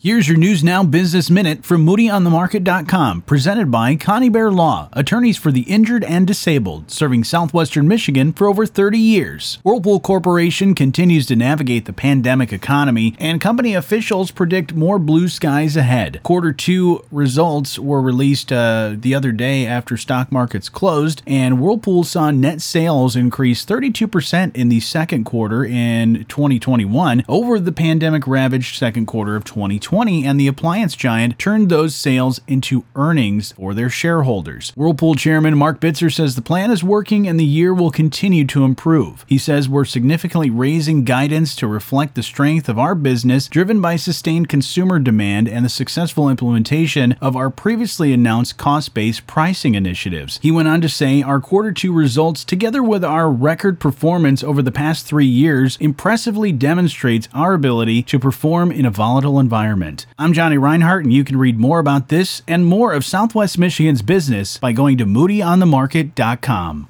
Here's your News Now Business Minute from MoodyOnTheMarket.com, presented by Conybeare Law, attorneys for the injured and disabled, serving southwestern Michigan for over 30 years. Whirlpool Corporation continues to navigate the pandemic economy, and company officials predict more blue skies ahead. Quarter two results were released uh, the other day after stock markets closed, and Whirlpool saw net sales increase 32% in the second quarter in 2021 over the pandemic ravaged second quarter of 2020. 2020, and the appliance giant turned those sales into earnings for their shareholders. Whirlpool chairman Marc Bitzer says the plan is working and the year will continue to improve. He says we're significantly raising guidance to reflect the strength of our business, driven by sustained consumer demand and the successful implementation of our previously announced cost based pricing initiatives. He went on to say our quarter two results, together with our record performance over the past three years, impressively demonstrates our ability to perform in a volatile environment environment. I'm Johnny Reinhardt, and you can read more about this and more of Southwest Michigan's business by going to moodyonthemarket.com.